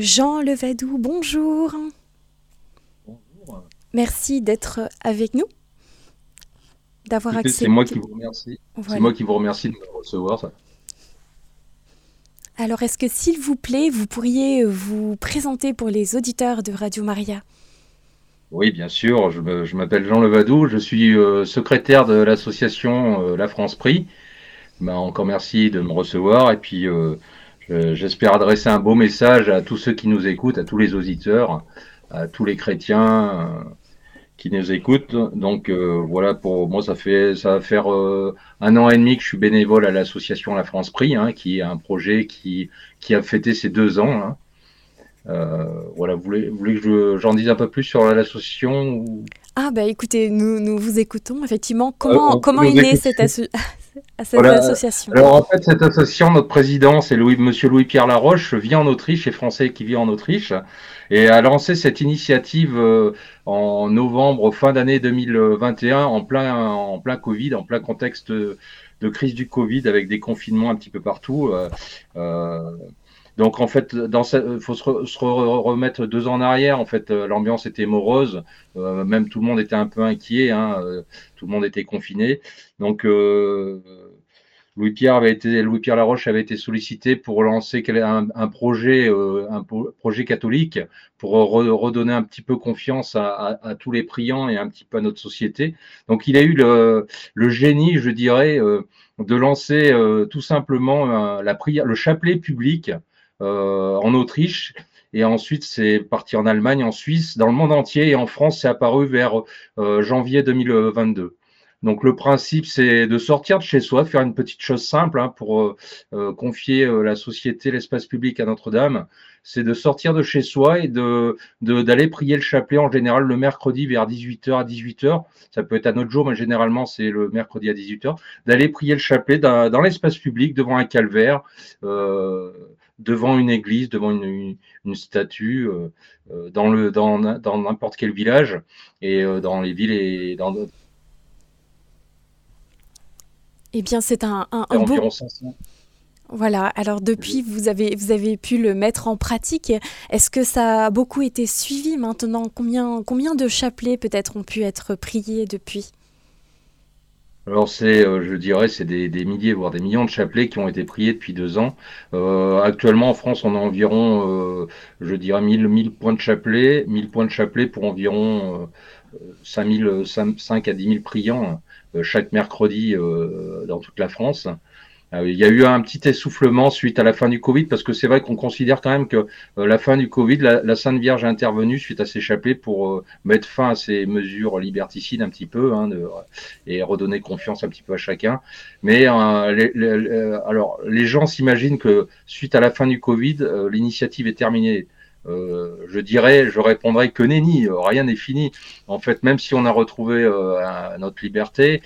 Jean Levadou, bonjour. Bonjour. Merci d'être avec nous, d'avoir accepté. C'est moi qui vous remercie. C'est moi qui vous remercie de me recevoir. Alors, est-ce que s'il vous plaît, vous pourriez vous présenter pour les auditeurs de Radio Maria? Oui, bien sûr. Je m'appelle Jean Levadou. Je suis euh, secrétaire de l'association euh, La France Prix. Ben, encore merci de me recevoir. Et puis, euh, J'espère adresser un beau message à tous ceux qui nous écoutent, à tous les auditeurs, à tous les chrétiens euh, qui nous écoutent. Donc euh, voilà, pour moi, ça fait ça va faire euh, un an et demi que je suis bénévole à l'association La France Prix, hein, qui est un projet qui qui a fêté ses deux ans. Hein. voilà, vous voulez, vous voulez que j'en dise un peu plus sur l'association Ah bah écoutez, nous, nous vous écoutons effectivement. Comment, comment est née cette, association cette association Alors en fait, cette association, notre président, c'est Louis, Monsieur Louis-Pierre Laroche, vit en Autriche, est français qui vit en Autriche, et a lancé cette initiative euh, en novembre, fin d'année 2021, en plein, en plein Covid, en plein contexte de crise du Covid, avec des confinements un petit peu partout. Euh, euh, donc en fait, dans faut se, remettre deux ans en arrière. En fait, l'ambiance était morose, même tout le monde était un peu inquiet, hein, tout le monde était confiné. Donc Louis-Pierre avait été, Louis-Pierre Laroche avait été sollicité pour lancer un, projet, euh, un projet catholique pour redonner un petit peu confiance à, tous les priants et un petit peu à notre société. Donc, il a eu le, génie, je dirais, euh, de lancer euh, tout simplement la prière, le chapelet public en Autriche. Et ensuite, c'est parti en Allemagne, en Suisse, dans le monde entier. Et en France, c'est apparu vers janvier 2022. Donc le principe, c'est de sortir de chez soi, de faire une petite chose simple hein, pour euh, euh, confier euh, la société, l'espace public à Notre-Dame. C'est de sortir de chez soi et de d'aller prier le chapelet en général le mercredi vers 18h à 18h. Ça peut être un autre jour, mais généralement c'est le mercredi à 18h. D'aller prier le chapelet dans, l'espace public, devant un calvaire, devant une église, devant une, une, statue, dans le dans n'importe quel village et dans les villes et dans eh bien, c'est un, un, beau... Voilà, alors depuis, vous avez, vous avez pu le mettre en pratique. Est-ce que ça a beaucoup été suivi maintenant? Combien, combien de chapelets peut-être ont pu être priés depuis? Alors c'est, euh, je dirais, c'est des, milliers, voire des millions de chapelets qui ont été priés depuis deux ans. Euh, actuellement en France, on a environ, euh, je dirais, 1000, 1000 points de chapelet, 1000 points de chapelet pour environ 5000, 5 à 10 000 priants. Euh, chaque mercredi euh, dans toute la France. Euh, il y a eu un petit essoufflement suite à la fin du Covid, parce que c'est vrai qu'on considère quand même que la fin du Covid, la, Sainte Vierge est intervenue suite à ces chapelets pour mettre fin à ces mesures liberticides un petit peu hein, et redonner confiance un petit peu à chacun. Mais alors, les gens s'imaginent que suite à la fin du Covid, l'initiative est terminée. Euh, je dirais, je répondrais que nenni, euh, rien n'est fini. En fait, même si on a retrouvé euh, notre liberté,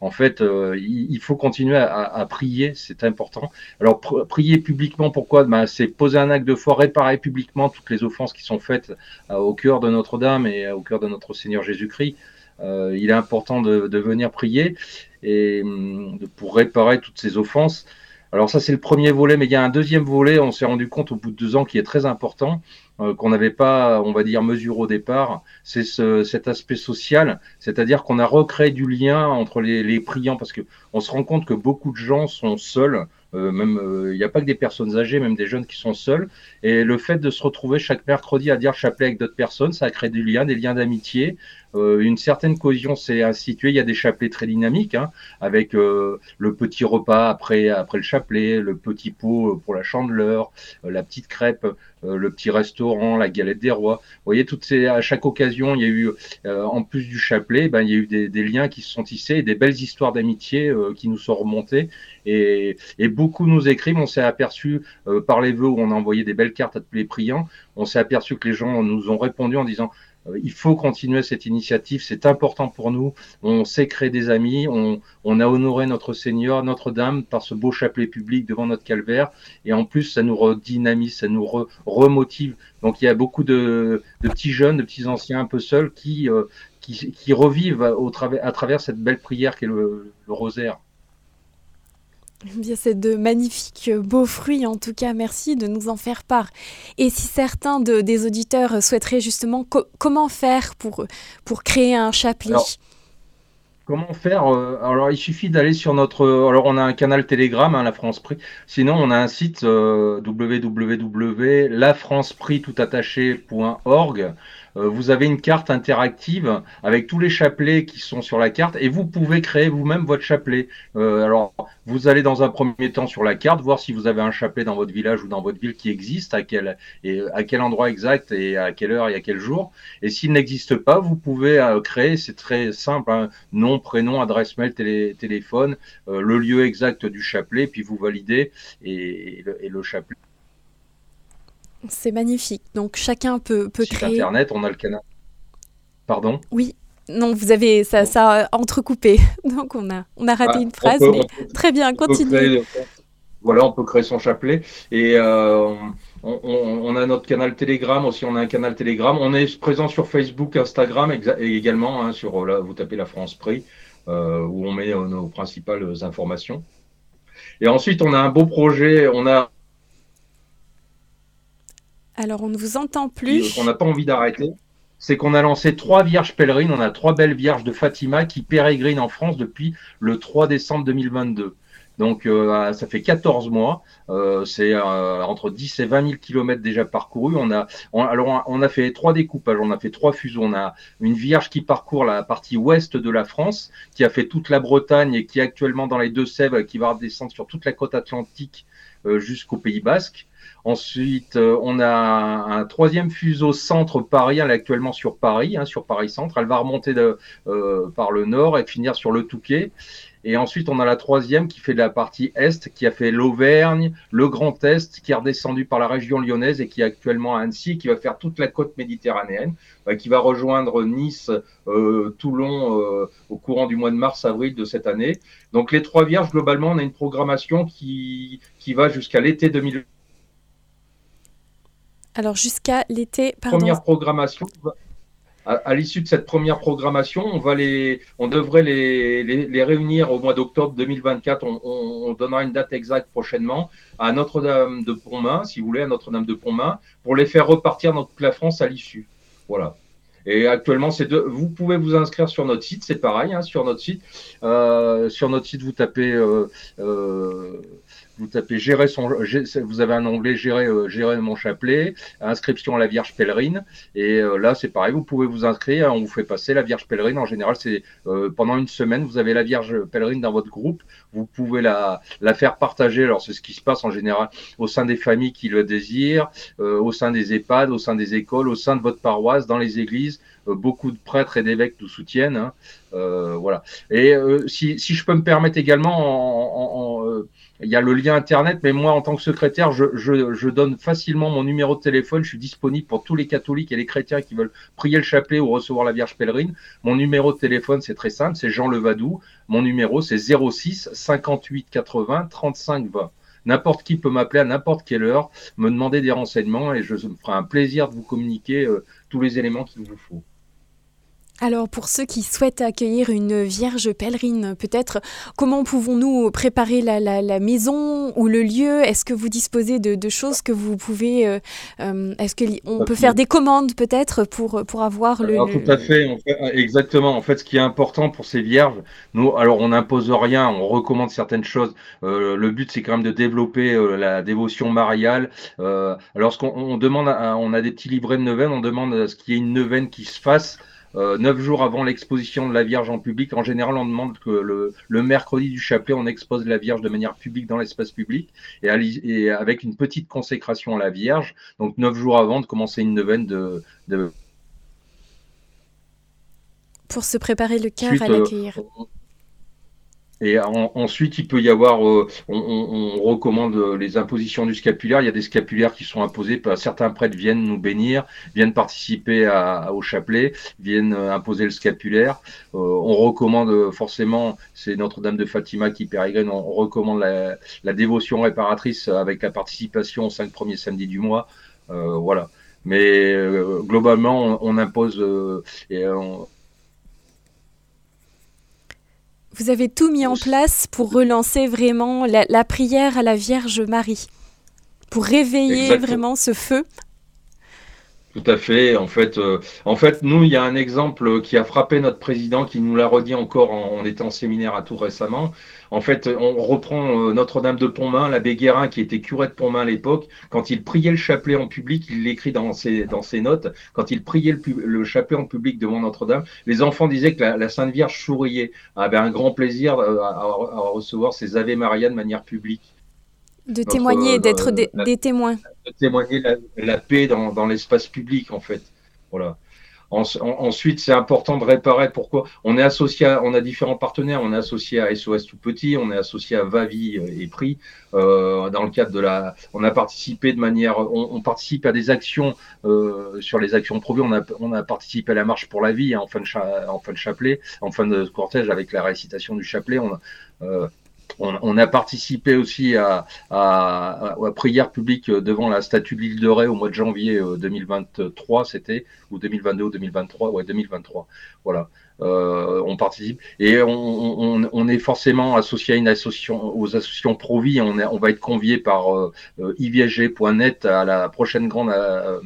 en fait, il, faut continuer à, prier, c'est important. Alors, prier publiquement, pourquoi? Ben, C'est poser un acte de foi, réparer publiquement toutes les offenses qui sont faites au cœur de Notre-Dame et au cœur de notre Seigneur Jésus-Christ. il est important de, de venir prier et hum, pour réparer toutes ces offenses. Alors ça, c'est le premier volet, mais il y a un deuxième volet, on s'est rendu compte au bout de deux ans, qui est très important, euh, qu'on n'avait pas, on va dire, mesuré au départ, c'est ce, cet aspect social, c'est-à-dire qu'on a recréé du lien entre les, les priants, parce que on se rend compte que beaucoup de gens sont seuls, euh, même euh, il n'y a pas que des personnes âgées, même des jeunes qui sont seuls. Et le fait de se retrouver chaque mercredi à dire chapelet avec d'autres personnes, ça crée du lien, des liens d'amitié. Euh, une certaine cohésion s'est instituée. Il y a des chapelets très dynamiques, hein, avec le petit repas après après le chapelet, le petit pot pour la chandeleur, la petite crêpe, le petit restaurant, la galette des rois. Vous voyez, toutes ces, à chaque occasion, il y a eu, en plus du chapelet, ben, il y a eu des, des liens qui se sont tissés, des belles histoires d'amitié qui nous sont remontées. Et, et beaucoup nous écrivent, on s'est aperçu euh, par les vœux où on a envoyé des belles cartes à tous les priants, on s'est aperçu que les gens nous ont répondu en disant euh, il faut continuer cette initiative, c'est important pour nous. On sait créer des amis, on, on, a honoré notre Seigneur, Notre-Dame par ce beau chapelet public devant notre calvaire, et en plus ça nous redynamise, ça nous remotive. Donc il y a beaucoup de, de, petits jeunes, de petits anciens un peu seuls qui, euh, qui, qui, revivent au à travers cette belle prière qu'est le, le rosaire. Eh bien, c'est de magnifiques beaux fruits, en tout cas, merci de nous en faire part. Et si certains de, des auditeurs souhaiteraient justement comment faire pour, créer un chapelet Comment faire euh, Alors, il suffit d'aller sur notre. Alors, on a un canal Telegram, hein, la France Prix. Sinon, on a un site euh, www.lafranceprix.org euh, vous avez une carte interactive avec tous les chapelets qui sont sur la carte et vous pouvez créer vous-même votre chapelet. Euh, alors, vous allez dans un premier temps sur la carte voir si vous avez un chapelet dans votre village ou dans votre ville qui existe, à quel, et à quel endroit exact et à quelle heure et à quel jour. Et s'il n'existe pas, vous pouvez euh, créer, c'est très simple, hein, nom, prénom, adresse mail, téléphone, le lieu exact du chapelet, puis vous validez et, et le chapelet c'est magnifique. Donc chacun peut, peut créer. Internet, on a le canal. Pardon? Oui. Non, vous avez ça, ça entrecoupé. Donc on a, on a raté ah, une phrase, mais très bien, continue. voilà, on peut créer son chapelet. Et euh, on, a notre canal Telegram aussi, on a un canal Telegram. On est présent sur Facebook, Instagram et également hein, sur, là, vous tapez la France Prix, euh, où on met nos principales informations. Et ensuite, on a un beau projet, on a alors, on ne vous entend plus. On n'a pas envie d'arrêter. C'est qu'on a lancé trois vierges pèlerines. On a trois belles vierges de Fatima qui pérégrinent en France depuis le 3 décembre 2022. Donc, euh, ça fait 14 mois. Euh, c'est euh, entre 10 et 20 000 kilomètres déjà parcourus. On a, alors, on a fait trois découpages. On a fait trois fuseaux. On a une vierge qui parcourt la partie ouest de la France, qui a fait toute la Bretagne et qui est actuellement dans les Deux-Sèvres, qui va descendre sur toute la côte atlantique jusqu'au Pays Basque. Ensuite, euh, on a un, troisième fuseau centre Paris, elle est actuellement sur Paris, hein, sur Paris Centre. Elle va remonter euh, par le nord et finir sur le Touquet. Et ensuite, on a la troisième qui fait de la partie est, qui a fait l'Auvergne, le Grand Est, qui est redescendu par la région lyonnaise et qui est actuellement à Annecy, qui va faire toute la côte méditerranéenne, bah, qui va rejoindre Nice, euh, Toulon au courant du mois de mars-avril de cette année. Donc les trois vierges, globalement, on a une programmation qui, qui va jusqu'à l'été 2020. Alors jusqu'à l'été, pardon. Première programmation. À, l'issue de cette première programmation, on, va les, on devrait les, les, réunir au mois d'octobre 2024. On, donnera une date exacte prochainement à Notre-Dame de Pontmain, si vous voulez, à Notre-Dame de Pontmain, pour les faire repartir dans toute la France à l'issue. Voilà. Et actuellement, c'est deux. Vous pouvez vous inscrire sur notre site, c'est pareil, hein, sur notre site. Euh, sur notre site, vous tapez euh, euh, vous tapez gérer son, vous avez un onglet gérer, euh, gérer mon chapelet, inscription à la Vierge pèlerine, et euh, là c'est pareil, vous pouvez vous inscrire, on vous fait passer la Vierge pèlerine. En général, c'est euh, pendant une semaine, vous avez la Vierge pèlerine dans votre groupe, vous pouvez la, la faire partager. Alors c'est ce qui se passe en général au sein des familles qui le désirent, au sein des EHPAD, au sein des écoles, au sein de votre paroisse, dans les églises. Beaucoup de prêtres et d'évêques nous soutiennent. Hein. voilà. Et si, si, je peux me permettre également en, en il y a le lien Internet, mais moi, en tant que secrétaire, je, je, je, donne facilement mon numéro de téléphone. Je suis disponible pour tous les catholiques et les chrétiens qui veulent prier le chapelet ou recevoir la Vierge pèlerine. Mon numéro de téléphone, c'est très simple, c'est Jean Levadou. Mon numéro, c'est 06 58 80 35 20. N'importe qui peut m'appeler à n'importe quelle heure, me demander des renseignements et je me ferai un plaisir de vous communiquer euh, tous les éléments qu'il vous faut. Alors pour ceux qui souhaitent accueillir une Vierge pèlerine, peut-être comment pouvons-nous préparer la, maison ou le lieu? Est-ce que vous disposez de, choses que vous pouvez... Euh, euh, est-ce qu'on peut faire des commandes peut-être pour, pour avoir le... Tout à fait, exactement. En fait, ce qui est important pour ces Vierges, nous, alors on n'impose rien, on recommande certaines choses. Euh, le but, c'est quand même de développer la dévotion mariale. alors ce qu'on demande, on a des petits livrets de neuvaine, on demande à ce qu'il y ait une neuvaine qui se fasse euh, neuf jours avant l'exposition de la Vierge en public, en général, on demande que le, mercredi du chapelet, on expose la Vierge de manière publique dans l'espace public et, avec une petite consécration à la Vierge. Donc neuf jours avant de commencer une neuvaine de, pour se préparer le cœur à l'accueillir. Euh, et ensuite, il peut y avoir, euh, on, recommande les impositions du scapulaire. Il y a des scapulaires qui sont imposés. Certains prêtres viennent nous bénir, viennent participer au chapelet, viennent euh, imposer le scapulaire. Euh, on recommande forcément, c'est Notre-Dame de Fatima qui pérégrine, on recommande la, dévotion réparatrice avec la participation aux cinq premiers samedis du mois. voilà. Mais globalement, on, impose et on, Vous avez tout mis en place pour relancer vraiment la, prière à la Vierge Marie, pour réveiller vraiment ce feu. Tout à fait. En fait, euh, en fait, nous, il y a un exemple qui a frappé notre président, qui nous l'a redit encore en, on était en séminaire à Tours récemment. En fait, on reprend euh, Notre-Dame de Pontmain, l'abbé Guérin, qui était curé de Pontmain à l'époque, quand il priait le chapelet en public, il l'écrit dans ses, notes, quand il priait le, le chapelet en public devant Notre-Dame, les enfants disaient que la, Sainte Vierge souriait, avait un grand plaisir euh, à, à, recevoir ses Ave Maria de manière publique. De témoigner, d'être des, témoins. De témoigner la, paix dans, dans l'espace public, en fait. Voilà ensuite, c'est important de réparer. Pourquoi On est associé, à, on a différents partenaires. On est associé à SOS Tout Petit, on est associé à Vavi et Prix. Euh, dans le cadre de la, on a participé de manière, on, participe à des actions euh, sur les actions provues. On a, on a participé à la marche pour la vie hein, en fin de, en fin de chapelet, en fin de cortège avec la récitation du chapelet. On a, euh, on, a participé aussi à, à, à, prière publique devant la statue de l'île de Ré au mois de janvier 2023, euh, c'était, ou 2022 ou 2023, ouais, 2023. Voilà. Euh, on participe et on, est forcément associé à une association, aux associations Provi. On, on va être convié par euh, ivg.net à la prochaine grande euh,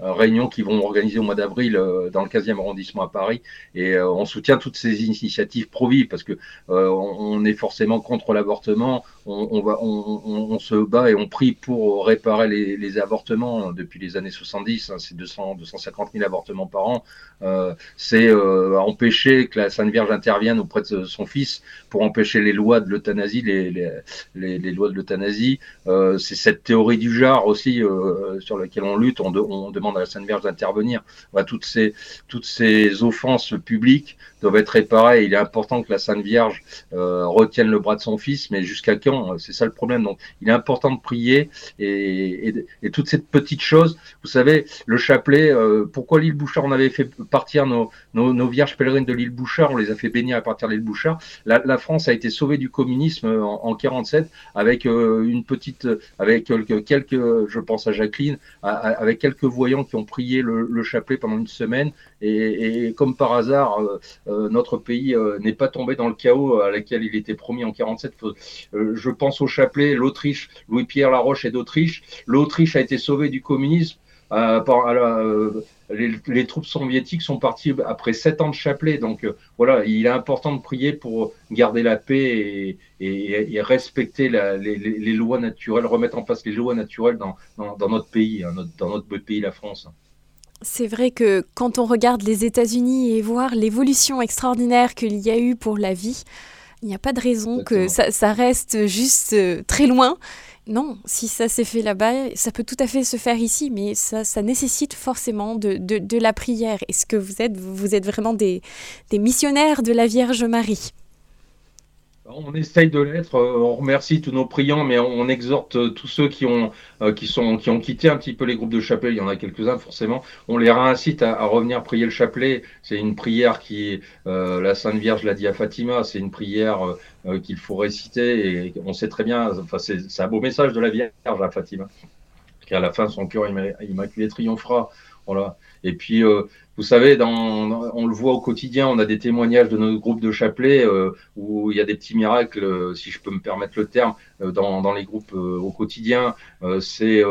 réunions qui vont organiser au mois d'avril euh, dans le 15e arrondissement à Paris. Et euh, on soutient toutes ces initiatives pro-vie parce que on est forcément contre l'avortement. On, va, on, se bat et on prie pour réparer les, avortements depuis les années 70. Hein, c'est 200, 250 000 avortements par an. c'est empêcher que la Sainte Vierge intervienne auprès de son fils pour empêcher les lois de l'euthanasie, les, les, les, lois de l'euthanasie. c'est cette théorie du genre aussi sur laquelle on lutte. On, on demande à la Sainte Vierge d'intervenir. toutes, ces, toutes ces offenses publiques doivent être réparées. Il est important que la Sainte Vierge euh, retienne le bras de son fils, mais jusqu'à quand? C'est ça le problème. Donc, il est important de prier et, et, toutes ces petites choses. Vous savez, le chapelet, euh, pourquoi l'île Bouchard On avait fait partir nos, nos, vierges pèlerines de l'île Bouchard, on les a fait bénir à partir de l'île Bouchard. La, France a été sauvée du communisme en, en 47 avec euh, une petite, avec quelques, je pense à Jacqueline, avec quelques voyants qui ont prié le, chapelet pendant une semaine. Et, comme par hasard, euh, euh, notre pays euh, n'est pas tombé dans le chaos à laquelle il était promis en 47. je pense au chapelet, l'Autriche, Louis-Pierre Laroche est d'Autriche. L'Autriche a été sauvée du communisme. Par, les, troupes soviétiques sont parties après sept ans de chapelet. Donc voilà, il est important de prier pour garder la paix et, respecter les, lois naturelles, remettre en place les lois naturelles dans, notre pays, hein, dans notre pays, la France. C'est vrai que quand on regarde les États-Unis et voir l'évolution extraordinaire qu'il y a eu pour la vie, il n'y a pas de raison que ça, reste juste euh, très loin. Non, si ça s'est fait là-bas, ça peut tout à fait se faire ici, mais ça, nécessite forcément de, la prière. Est-ce que vous êtes, vous êtes vraiment des missionnaires de la Vierge Marie? On essaye de l'être. Euh, on remercie tous nos priants, mais on, exhorte euh, tous ceux qui ont, euh, qui, sont, qui ont quitté un petit peu les groupes de chapelet. Il y en a quelques-uns, forcément. On les réincite à, revenir prier le chapelet. C'est une prière qui, la Sainte Vierge l'a dit à Fatima, c'est une prière qu'il faut réciter. Et on sait très bien, enfin, c'est un beau message de la Vierge à Fatima. Qu'à la fin, son cœur immaculé triomphera. Voilà. Et puis, vous savez, on le voit au quotidien, on a des témoignages de nos groupes de chapelet euh, où il y a des petits miracles, euh, si je peux me permettre le terme, euh, dans, les groupes au quotidien. c'est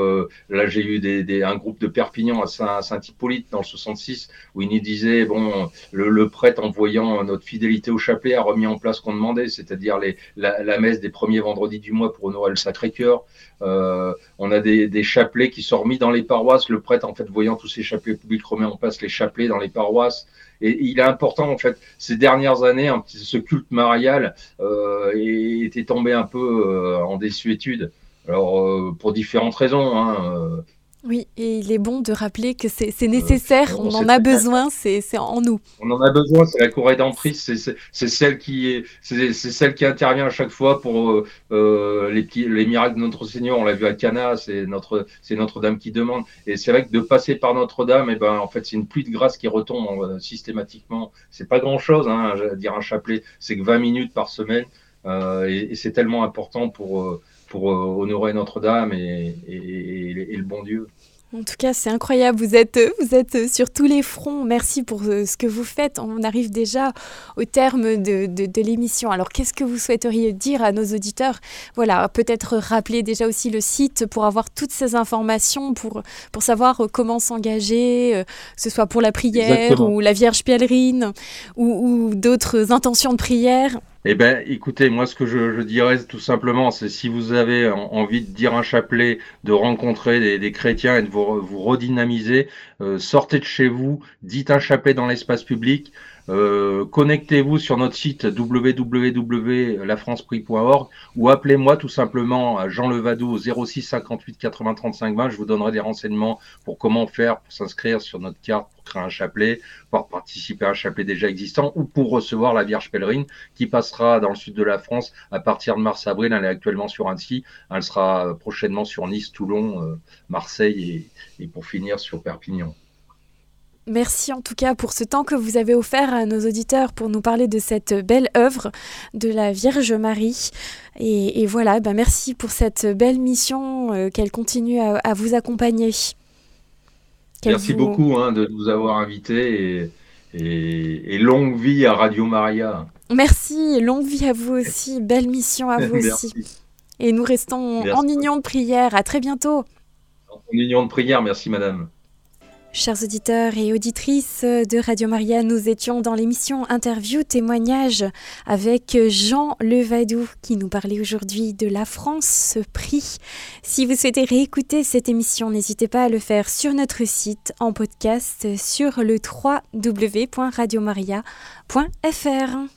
là j'ai eu des, un groupe de Perpignan à Saint-Hippolyte dans le 66 où il nous disait bon le, prêtre en voyant notre fidélité au chapelet a remis en place ce qu'on demandait, c'est-à-dire la, messe des premiers vendredis du mois pour honorer le Sacré-Cœur. on a des, des chapelets qui sont remis dans les paroisses. Le prêtre en fait voyant tous ces chapelets publics remet en place les chapelets dans les paroisses. Et il est important, en fait, ces dernières années, ce culte marial euh, était tombé un peu euh, en désuétude. Alors, euh, pour différentes raisons. Hein, oui, et il est bon de rappeler que c'est euh, nécessaire, on, en a besoin, c'est en nous. On en a besoin, c'est la cour rédemptrice, c'est celle qui c'est celle qui intervient à chaque fois pour euh, euh, les, les miracles de notre Seigneur. On l'a vu à Cana, c'est notre c'est Notre Dame qui demande. Et c'est vrai que de passer par Notre Dame, et eh ben en fait c'est une pluie de grâce qui retombe systématiquement. C'est pas grand chose, hein, à dire un chapelet, c'est que 20 minutes par semaine, et, c'est tellement important pour pour honorer Notre-Dame et, et, le bon Dieu. En tout cas, c'est incroyable. Vous êtes, vous êtes sur tous les fronts. Merci pour euh, ce que vous faites. On arrive déjà au terme de, de, l'émission. Alors, qu'est-ce que vous souhaiteriez dire à nos auditeurs? Voilà, peut-être rappeler déjà aussi le site pour avoir toutes ces informations, pour, pour savoir euh, comment s'engager, euh, que ce soit pour la prière ou la Vierge pèlerine ou, ou d'autres intentions de prière. Eh bien, écoutez, moi, ce que je, dirais tout simplement, c'est si vous avez envie de dire un chapelet, de rencontrer des, chrétiens et de vous, redynamiser, euh, sortez de chez vous, dites un chapelet dans l'espace public. Euh, connectez-vous sur notre site www.lafranceprix.org ou appelez-moi tout simplement à Jean Levadou au 06 58 80 35 20. Je vous donnerai des renseignements pour comment faire pour s'inscrire sur notre carte pour créer un chapelet, pour participer à un chapelet déjà existant ou pour recevoir la Vierge pèlerine qui passera dans le sud de la France à partir de mars-avril. Elle est actuellement sur Annecy. Elle sera prochainement sur Nice, Toulon, euh, Marseille et pour finir sur Perpignan. Merci en tout cas pour ce temps que vous avez offert à nos auditeurs pour nous parler de cette belle œuvre de la Vierge Marie. Et, voilà, ben merci pour cette belle mission euh, qu'elle continue à, vous accompagner. Merci beaucoup hein, de nous avoir invités et, et, longue vie à Radio Maria. Merci, longue vie à vous aussi, belle mission à vous aussi. Et nous restons en union de prière. À très bientôt. En union de prière, merci madame. Chers auditeurs et auditrices de Radio Maria, nous étions dans l'émission Interview témoignage avec Jean Levadou qui nous parlait aujourd'hui de la France prix. Si vous souhaitez réécouter cette émission, n'hésitez pas à le faire sur notre site en podcast sur le www.radiomaria.fr.